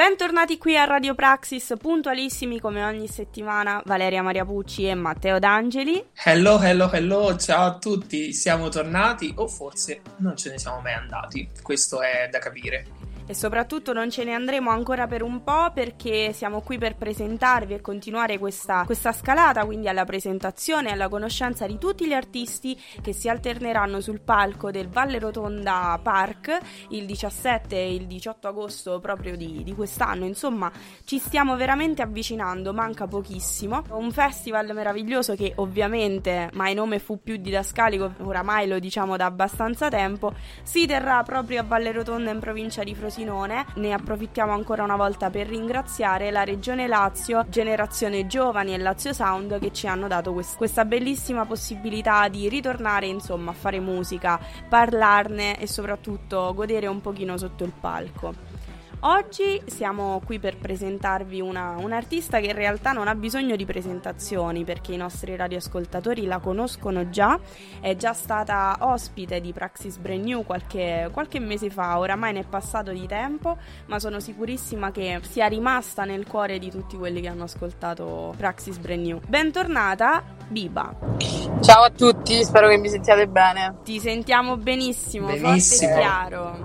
Bentornati qui a Radio Praxis, puntualissimi come ogni settimana Valeria Maria Pucci e Matteo D'Angeli. Hello, hello, hello, ciao a tutti, siamo tornati o forse non ce ne siamo mai andati, questo è da capire e soprattutto non ce ne andremo ancora per un po' perché siamo qui per presentarvi e continuare questa, questa scalata, quindi alla presentazione e alla conoscenza di tutti gli artisti che si alterneranno sul palco del Valle Rotonda Park il 17 e il 18 agosto proprio di, di quest'anno. Insomma, ci stiamo veramente avvicinando, manca pochissimo. Un festival meraviglioso che ovviamente mai nome fu più didascalico, oramai lo diciamo da abbastanza tempo, si terrà proprio a Valle Rotonda in provincia di Frosinone Frosinone. Ne approfittiamo ancora una volta per ringraziare la Regione Lazio, Generazione Giovani e Lazio Sound che ci hanno dato quest- questa bellissima possibilità di ritornare insomma a fare musica, parlarne e soprattutto godere un pochino sotto il palco. Oggi siamo qui per presentarvi una, un'artista che in realtà non ha bisogno di presentazioni perché i nostri radioascoltatori la conoscono già, è già stata ospite di Praxis Brand New qualche, qualche mese fa, oramai ne è passato di tempo, ma sono sicurissima che sia rimasta nel cuore di tutti quelli che hanno ascoltato Praxis Brand New. Bentornata, Biba. Ciao a tutti, spero che mi sentiate bene. Ti sentiamo benissimo, benissimo. forte e chiaro.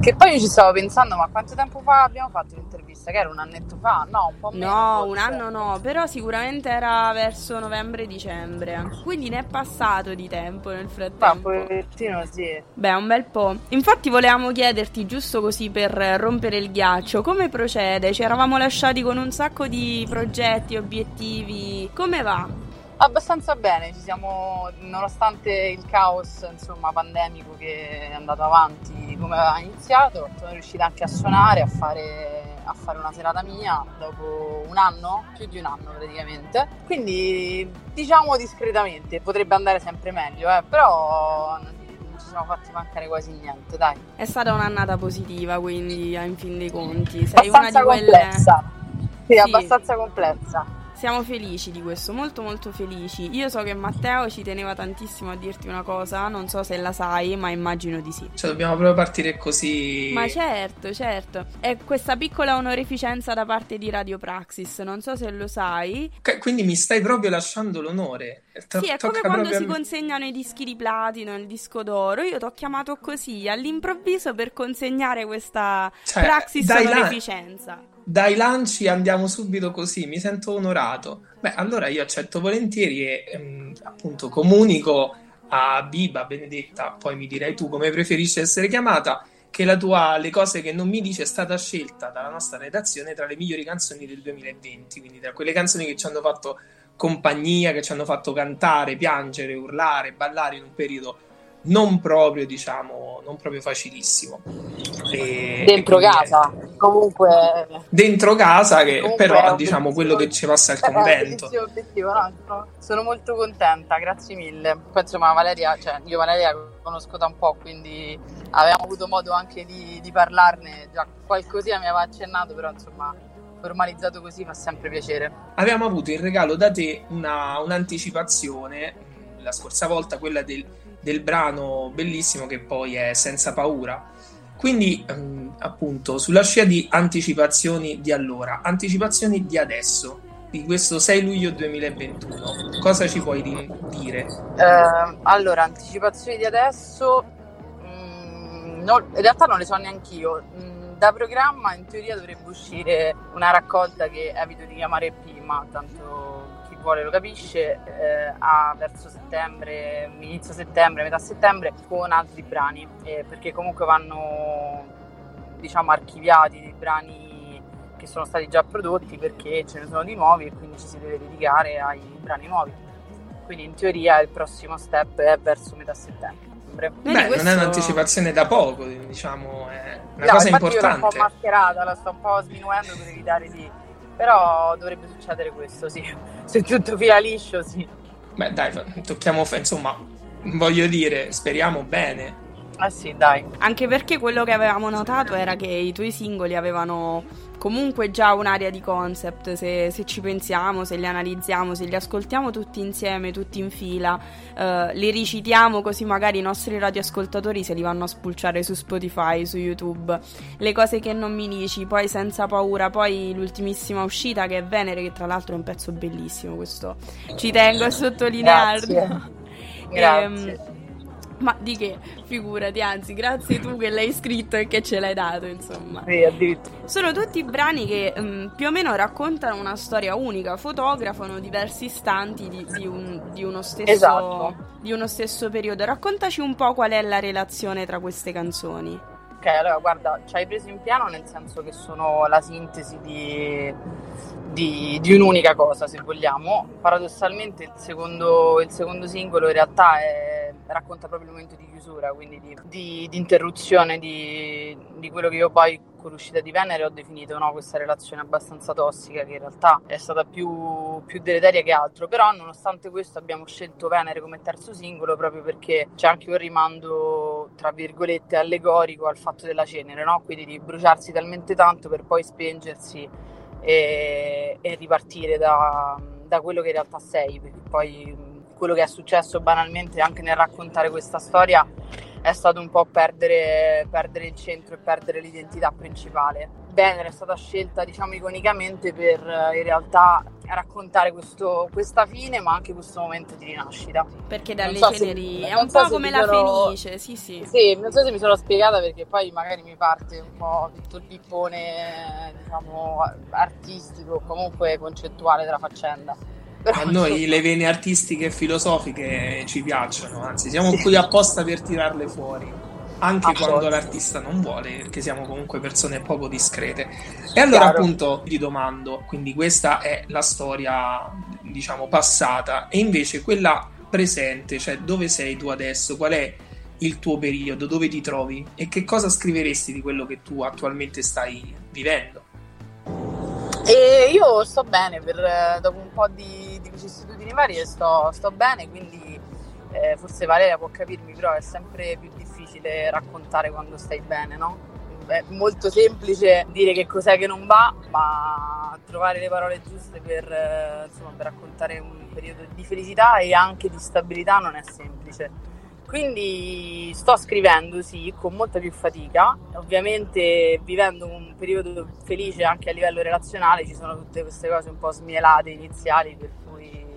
Che poi io ci stavo pensando, ma quanto tempo fa abbiamo fatto l'intervista? Che era un annetto fa? No, un po' meno. No, un anno no, però sicuramente era verso novembre-dicembre. Quindi ne è passato di tempo nel frattempo. Ma pochettino sì. Beh, un bel po'. Infatti volevamo chiederti, giusto così per rompere il ghiaccio, come procede? Ci eravamo lasciati con un sacco di progetti, obiettivi. Come va? Abbastanza bene, ci siamo, nonostante il caos insomma, pandemico che è andato avanti come aveva iniziato, sono riuscita anche a suonare, a fare, a fare una serata mia dopo un anno, più di un anno praticamente. Quindi diciamo discretamente, potrebbe andare sempre meglio, eh, però non ci siamo fatti mancare quasi niente, dai. È stata un'annata positiva, quindi in fin dei conti. Sei abbastanza una di quelle... complessa. Sì, sì, abbastanza complessa. Siamo felici di questo, molto molto felici. Io so che Matteo ci teneva tantissimo a dirti una cosa, non so se la sai, ma immagino di sì. Cioè dobbiamo proprio partire così. Ma certo, certo. È questa piccola onorificenza da parte di Radio Praxis, non so se lo sai. quindi mi stai proprio lasciando l'onore. To- sì, è come quando si consegnano i dischi di platino, il disco d'oro. Io ti ho chiamato così all'improvviso per consegnare questa cioè, Praxis onorificenza. La dai lanci andiamo subito così, mi sento onorato. Beh, allora io accetto volentieri e ehm, appunto comunico a Biba, Benedetta, poi mi direi tu come preferisci essere chiamata, che la tua Le cose che non mi dice è stata scelta dalla nostra redazione tra le migliori canzoni del 2020, quindi tra quelle canzoni che ci hanno fatto compagnia, che ci hanno fatto cantare, piangere, urlare, ballare in un periodo non proprio, diciamo, non proprio facilissimo. E, dentro e casa, è... comunque. Dentro casa, che comunque però diciamo quello che ci passa al convento. Obiettivo, no, sono molto contenta, grazie mille. Poi insomma Valeria, cioè io Valeria conosco da un po', quindi avevamo avuto modo anche di, di parlarne, già qualcosina mi aveva accennato, però insomma formalizzato così fa sempre piacere. Abbiamo avuto in regalo da te una, un'anticipazione, la scorsa volta quella del del brano bellissimo che poi è Senza paura. Quindi, ehm, appunto, sulla scia di anticipazioni di allora, anticipazioni di adesso, di questo 6 luglio 2021, cosa ci puoi dire? Eh, allora, anticipazioni di adesso, mh, mm, no, in realtà non le so neanche io. Mm, da programma in teoria dovrebbe uscire una raccolta che evito di chiamare prima, tanto vuole lo capisce, eh, a verso settembre, inizio settembre, metà settembre, con altri brani, eh, perché comunque vanno diciamo archiviati dei brani che sono stati già prodotti perché ce ne sono di nuovi e quindi ci si deve dedicare ai brani nuovi. Quindi in teoria il prossimo step è verso metà settembre. Beh, questo... non è un'anticipazione da poco, diciamo, è una no, cosa importante. Io l'ho un po' mascherata, la sto un po' sminuendo per evitare di però dovrebbe succedere questo, sì. Se tutto fila liscio, sì. Beh, dai, tocchiamo, insomma, voglio dire, speriamo bene. Ah sì, dai. Anche perché quello che avevamo notato era che i tuoi singoli avevano comunque già un'area di concept, se, se, ci pensiamo, se li analizziamo, se li ascoltiamo tutti insieme, tutti in fila, eh, li ricitiamo così magari i nostri radioascoltatori se li vanno a spulciare su Spotify, su YouTube, le cose che non mi dici, poi senza paura, poi l'ultimissima uscita che è Venere, che tra l'altro è un pezzo bellissimo, questo ci tengo a sottolinearlo. Grazie. Grazie. Ehm, ma di che? Figurati, anzi, grazie tu che l'hai scritto e che ce l'hai dato, insomma. Sì, addirittura. Sono tutti brani che um, più o meno raccontano una storia unica, fotografano diversi istanti di, di, un, di, uno stesso, esatto. di uno stesso periodo. Raccontaci un po' qual è la relazione tra queste canzoni. Ok, allora guarda, ci hai preso in piano nel senso che sono la sintesi di, di, di un'unica cosa, se vogliamo. Paradossalmente il secondo, il secondo singolo in realtà è, racconta proprio il momento di chiusura, quindi di, di, di interruzione di, di, quello che io poi con l'uscita di Venere ho definito no? questa relazione abbastanza tossica che in realtà è stata più, più deleteria che altro. Però nonostante questo abbiamo scelto Venere come terzo singolo proprio perché c'è anche un rimando, tra virgolette, allegorico al fatto della cenere, no? quindi di bruciarsi talmente tanto per poi spengersi e, e ripartire da, da, quello che in realtà sei, perché poi quello che è successo banalmente anche nel raccontare questa storia è stato un po' perdere, perdere il centro e perdere l'identità principale. Venere è stata scelta diciamo iconicamente per in realtà raccontare questo, questa fine ma anche questo momento di rinascita. Perché dalle so ceneri se, è un po' so come la sono, fenice, sì sì. Sì, non so se mi sono spiegata perché poi magari mi parte un po' tutto il pippone diciamo artistico comunque concettuale della faccenda. Però, a noi le vene artistiche e filosofiche ci piacciono, anzi siamo sì. qui apposta per tirarle fuori anche quando l'artista non vuole, perché siamo comunque persone poco discrete. E allora Chiaro. appunto ti domando, quindi questa è la storia, diciamo, passata, e invece quella presente, cioè dove sei tu adesso, qual è il tuo periodo, dove ti trovi e che cosa scriveresti di quello che tu attualmente stai vivendo? E io sto bene, per, dopo un po' di vicissitudini varie sto, sto bene, quindi eh, forse Valeria può capirmi, però è sempre più difficile raccontare quando stai bene, no? È molto semplice dire che cos'è che non va, ma trovare le parole giuste per, eh, insomma, per raccontare un periodo di felicità e anche di stabilità non è semplice. Quindi sto scrivendo, sì, con molta più fatica. Ovviamente vivendo un periodo felice anche a livello relazionale ci sono tutte queste cose un po' smielate iniziali per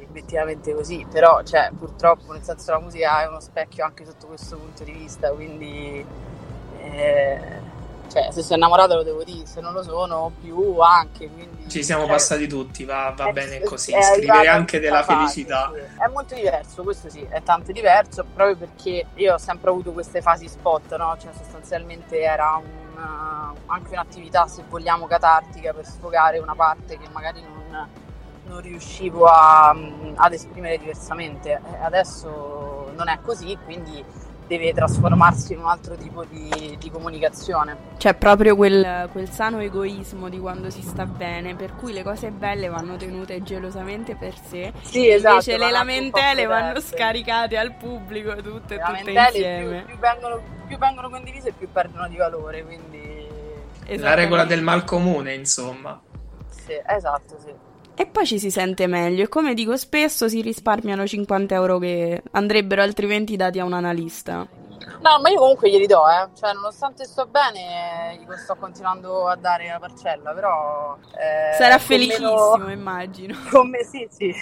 obiettivamente così, però cioè, purtroppo nel senso la musica è uno specchio anche sotto questo punto di vista, quindi eh, cioè, se sono innamorato lo devo dire, se non lo sono più anche. Quindi, Ci siamo cioè, passati tutti, va, va è, bene così, scrivere anche della fase, felicità. Sì. È molto diverso, questo sì, è tanto diverso, proprio perché io ho sempre avuto queste fasi spot, no? cioè sostanzialmente era un, anche un'attività, se vogliamo, catartica per sfogare una parte che magari non non riuscivo a, ad esprimere diversamente. Adesso non è così, quindi deve trasformarsi in un altro tipo di, di comunicazione. C'è proprio quel, quel, sano egoismo di quando si sta bene, per cui le cose belle vanno tenute gelosamente per sé. Sì, esatto. Invece le lamentele vanno scaricate al pubblico tutte, le tutte insieme. Più, più, vengono, più vengono condivise più perdono di valore, quindi... La regola del mal comune, insomma. Sì, esatto, sì e poi ci si sente meglio e come dico spesso si risparmiano 50 euro che andrebbero altrimenti dati a un analista. No, ma io comunque glieli do, eh. Cioè, nonostante sto bene, gli sto continuando a dare la parcella, però... Eh, Sarà felicissimo, meno... immagino. Con me, sì, sì,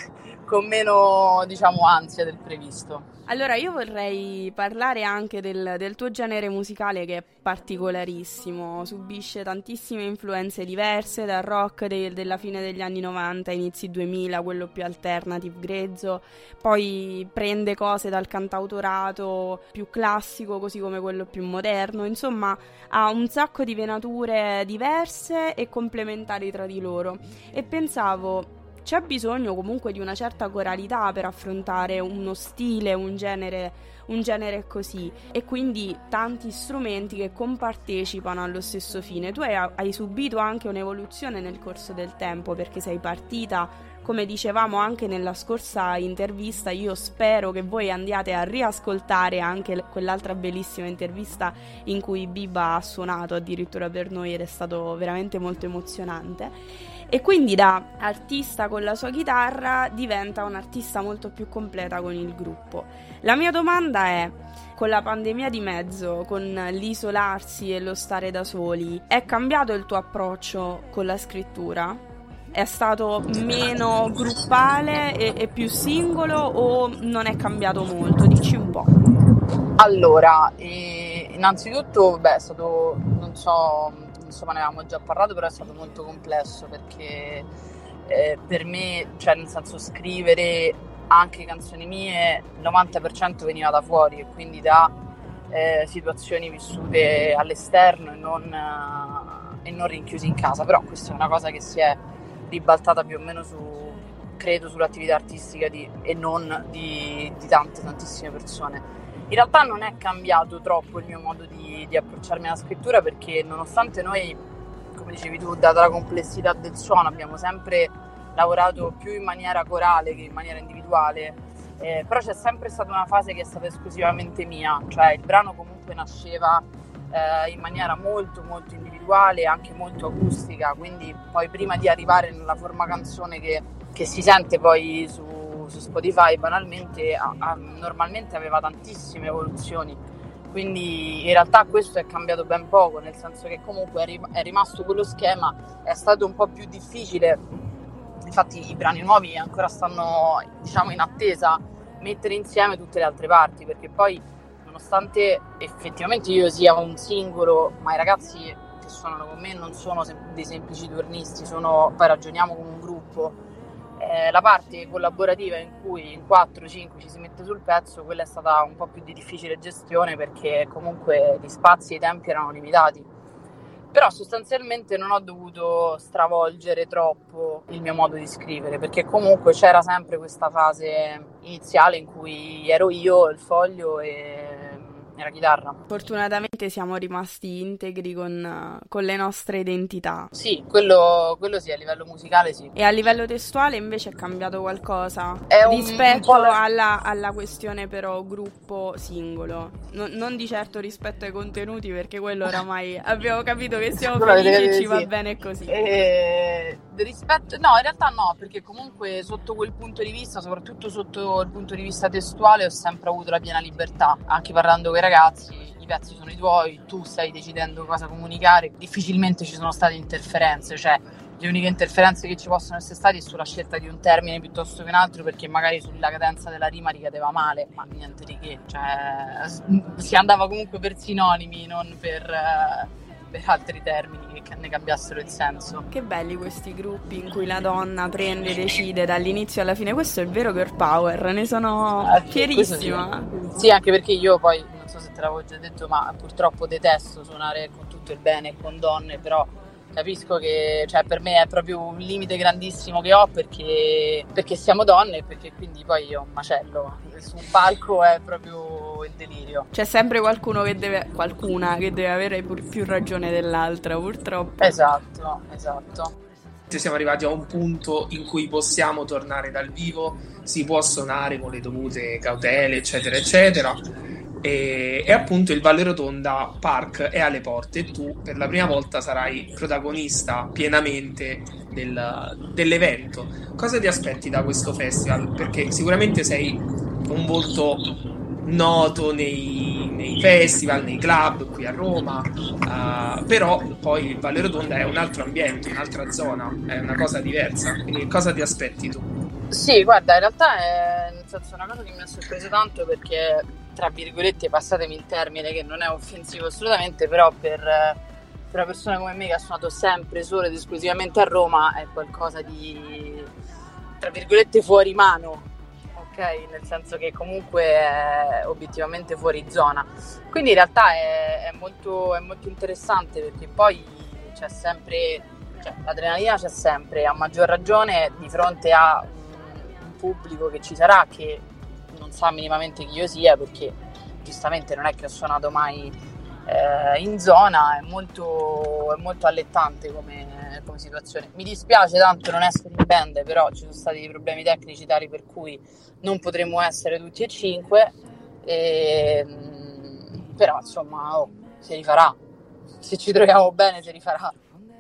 con meno, diciamo, ansia del previsto. Allora, io vorrei parlare anche del, del, tuo genere musicale che è particolarissimo, subisce tantissime influenze diverse, dal rock de, della fine degli anni 90, inizi 2000, quello più alternative, grezzo, poi prende cose dal cantautorato più classico, così come quello più moderno, insomma ha un sacco di venature diverse e complementari tra di loro. E pensavo c'è bisogno comunque di una certa coralità per affrontare uno stile, un genere un genere così e quindi tanti strumenti che compartecipano allo stesso fine. Tu hai, hai subito anche un'evoluzione nel corso del tempo perché sei partita come dicevamo anche nella scorsa intervista, io spero che voi andiate a riascoltare anche quell'altra bellissima intervista in cui Biba ha suonato addirittura per noi ed è stato veramente molto emozionante. E quindi da artista con la sua chitarra diventa un'artista molto più completa con il gruppo. La mia domanda è, con la pandemia di mezzo, con l'isolarsi e lo stare da soli, è cambiato il tuo approccio con la scrittura? è stato meno gruppale e, e, più singolo o non è cambiato molto? Dici un po'. Allora, eh, innanzitutto, beh, è stato, non so, insomma ne avevamo già parlato, però è stato molto complesso perché eh, per me, cioè nel senso scrivere anche canzoni mie, il 90% veniva da fuori e quindi da eh, situazioni vissute all'esterno e non, eh, e non rinchiusi in casa, però questa è una cosa che si è ribaltata più o meno su, credo, sull'attività artistica di, e non di, di, tante, tantissime persone. In realtà non è cambiato troppo il mio modo di, di approcciarmi alla scrittura perché nonostante noi, come dicevi tu, data la complessità del suono, abbiamo sempre lavorato più in maniera corale che in maniera individuale, eh, però c'è sempre stata una fase che è stata esclusivamente mia, cioè il brano comunque nasceva eh, in maniera molto molto individuale, anche molto acustica, quindi poi prima di arrivare nella forma canzone che, che si sente poi su, su Spotify banalmente, a, a, normalmente aveva tantissime evoluzioni, quindi in realtà questo è cambiato ben poco, nel senso che comunque è, è rimasto quello schema, è stato un po' più difficile, infatti i brani nuovi ancora stanno diciamo in attesa mettere insieme tutte le altre parti perché poi nonostante effettivamente io sia un singolo, ma i ragazzi che suonano con me non sono dei semplici turnisti, sono, poi ragioniamo come un gruppo. Eh, la parte collaborativa in cui in 4-5 ci si mette sul pezzo, quella è stata un po' più di difficile gestione perché comunque gli spazi e i tempi erano limitati. Però sostanzialmente non ho dovuto stravolgere troppo il mio modo di scrivere perché comunque c'era sempre questa fase iniziale in cui ero io, il foglio e la chitarra. Fortunatamente siamo rimasti integri con, con le nostre identità. Sì, quello, quello, sì, a livello musicale sì. E a livello testuale invece è cambiato qualcosa è rispetto un la... alla, alla, questione però gruppo singolo. No, non di certo rispetto ai contenuti perché quello oramai abbiamo capito che siamo felici e ci va bene così. E... Rispetto... No, in realtà no, perché comunque sotto quel punto di vista, soprattutto sotto il punto di vista testuale, ho sempre avuto la piena libertà, anche parlando con i ragazzi, i pezzi sono i tuoi, tu stai decidendo cosa comunicare, difficilmente ci sono state interferenze, cioè le uniche interferenze che ci possono essere state è sulla scelta di un termine piuttosto che un altro perché magari sulla cadenza della rima ricadeva male, ma niente di che, cioè si andava comunque per sinonimi, non per... Uh, per altri termini che ne cambiassero il senso. Che belli questi gruppi in cui la donna prende e decide dall'inizio alla fine. Questo è il vero girl power, ne sono ah, fierissima. Sì. sì, anche perché io poi, non so se te l'avevo già detto, ma purtroppo detesto suonare con tutto il bene con donne, però capisco che cioè, per me è proprio un limite grandissimo che ho perché, perché siamo donne e perché quindi poi io un macello su un palco è proprio il delirio. C'è sempre qualcuno che deve, qualcuna che deve avere più ragione dell'altra purtroppo. Esatto, esatto. Siamo arrivati a un punto in cui possiamo tornare dal vivo, si può suonare con le dovute cautele, eccetera, eccetera e, e, appunto il Valle Rotonda Park è alle porte e tu per la prima volta sarai protagonista pienamente del, dell'evento. Cosa ti aspetti da questo festival? Perché sicuramente sei un volto noto nei, nei festival, nei club qui a Roma, uh, però poi il Valle Rotonda è un altro ambiente, un'altra zona, è una cosa diversa. Quindi cosa ti aspetti tu? Sì, guarda, in realtà è nel senso, una cosa che mi ha sorpreso tanto perché tra virgolette, passatemi il termine che non è offensivo assolutamente, però per, per una persona come me che ha suonato sempre solo ed esclusivamente a Roma è qualcosa di, tra virgolette, fuori mano, Nel senso che comunque è obiettivamente fuori zona. Quindi in realtà è, è, molto, è molto interessante perché poi c'è sempre, cioè, l'adrenalina c'è sempre, a maggior ragione di fronte a un pubblico che ci sarà che non sa minimamente chi io sia perché giustamente non è che ho suonato mai eh, in zona, è molto, è molto allettante come, come, situazione. Mi dispiace tanto non essere in band, però ci sono stati dei problemi tecnici tali per cui non potremo essere tutti e cinque, e, ehm, però insomma oh, si rifarà, se ci troviamo bene si rifarà.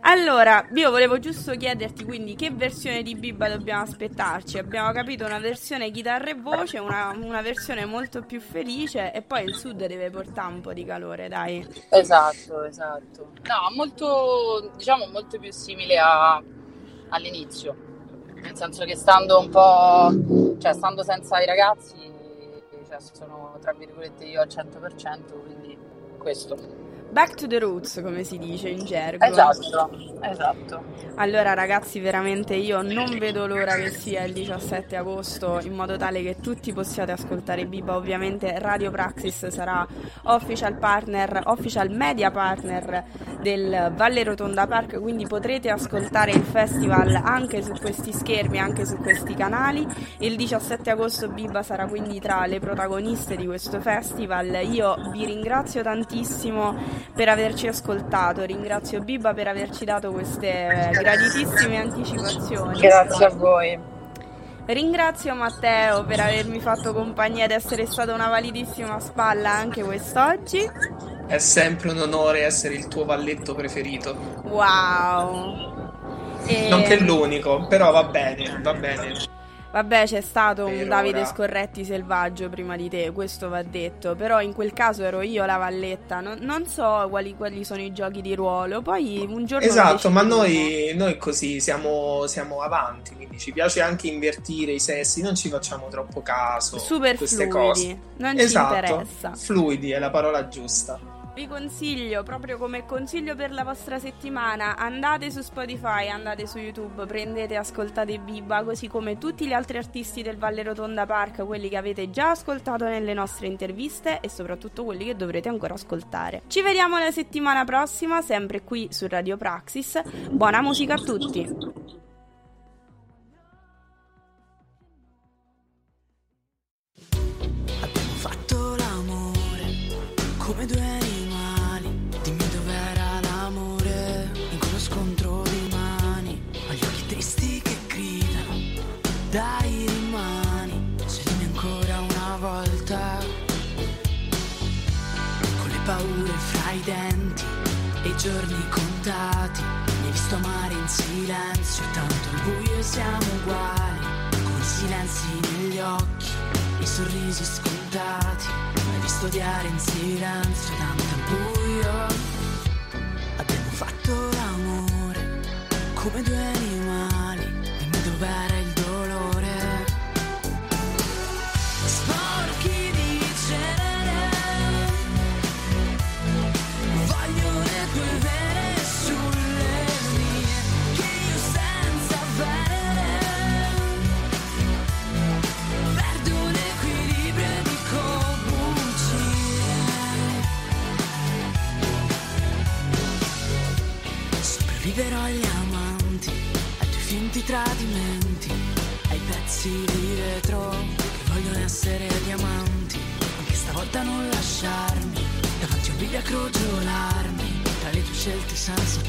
Allora, io volevo giusto chiederti quindi che versione di Bibba dobbiamo aspettarci. Abbiamo capito una versione chitarra e voce, una, una, versione molto più felice e poi il sud deve portare un po' di calore, dai. Esatto, esatto. No, molto, diciamo, molto più simile a, all'inizio. Nel senso che stando un po', cioè stando senza i ragazzi, cioè sono tra virgolette io al 100%, quindi questo. Back to the roots, come si dice in gergo. Esatto, esatto. Allora ragazzi, veramente io non vedo l'ora che sia il 17 agosto in modo tale che tutti possiate ascoltare Biba. Ovviamente Radio Praxis sarà official partner, official media partner del Valle Rotonda Park, quindi potrete ascoltare il festival anche su questi schermi, anche su questi canali. Il 17 agosto Biba sarà quindi tra le protagoniste di questo festival. Io vi ringrazio tantissimo per averci ascoltato. Ringrazio Biba per averci dato queste graditissime anticipazioni. Grazie a voi. Ringrazio Matteo per avermi fatto compagnia ed essere stato una validissima spalla anche quest'oggi. È sempre un onore essere il tuo valletto preferito. Wow. E... Non che l'unico, però va bene, va bene. Vabbè, c'è stato per un Davide ora. Scorretti selvaggio prima di te, questo va detto. Però in quel caso ero io la valletta. Non, non so quali, quali, sono i giochi di ruolo. Poi un giorno. Esatto, ma noi, noi, così siamo, siamo, avanti. Quindi ci piace anche invertire i sessi. Non ci facciamo troppo caso. Super queste fluidi. Cose. Non esatto, ci interessa. Fluidi è la parola giusta. Vi consiglio, proprio come consiglio per la vostra settimana, andate su Spotify, andate su YouTube, prendete ascoltate Biba, così come tutti gli altri artisti del Valle Rotonda Park, quelli che avete già ascoltato nelle nostre interviste e soprattutto quelli che dovrete ancora ascoltare. Ci vediamo la settimana prossima, sempre qui su Radio Praxis. Buona musica a tutti! Abbiamo fatto l'amore come due dai rimani, cedimi ancora una volta. Con le paure fra i denti e i giorni contati, mi hai visto amare in silenzio, tanto al buio siamo uguali, con i silenzi negli occhi, i sorrisi scontati, mi hai visto odiare in silenzio, tanto al buio. Abbiamo fatto l'amore come due animali, dimmi dov'era il noche el tizazo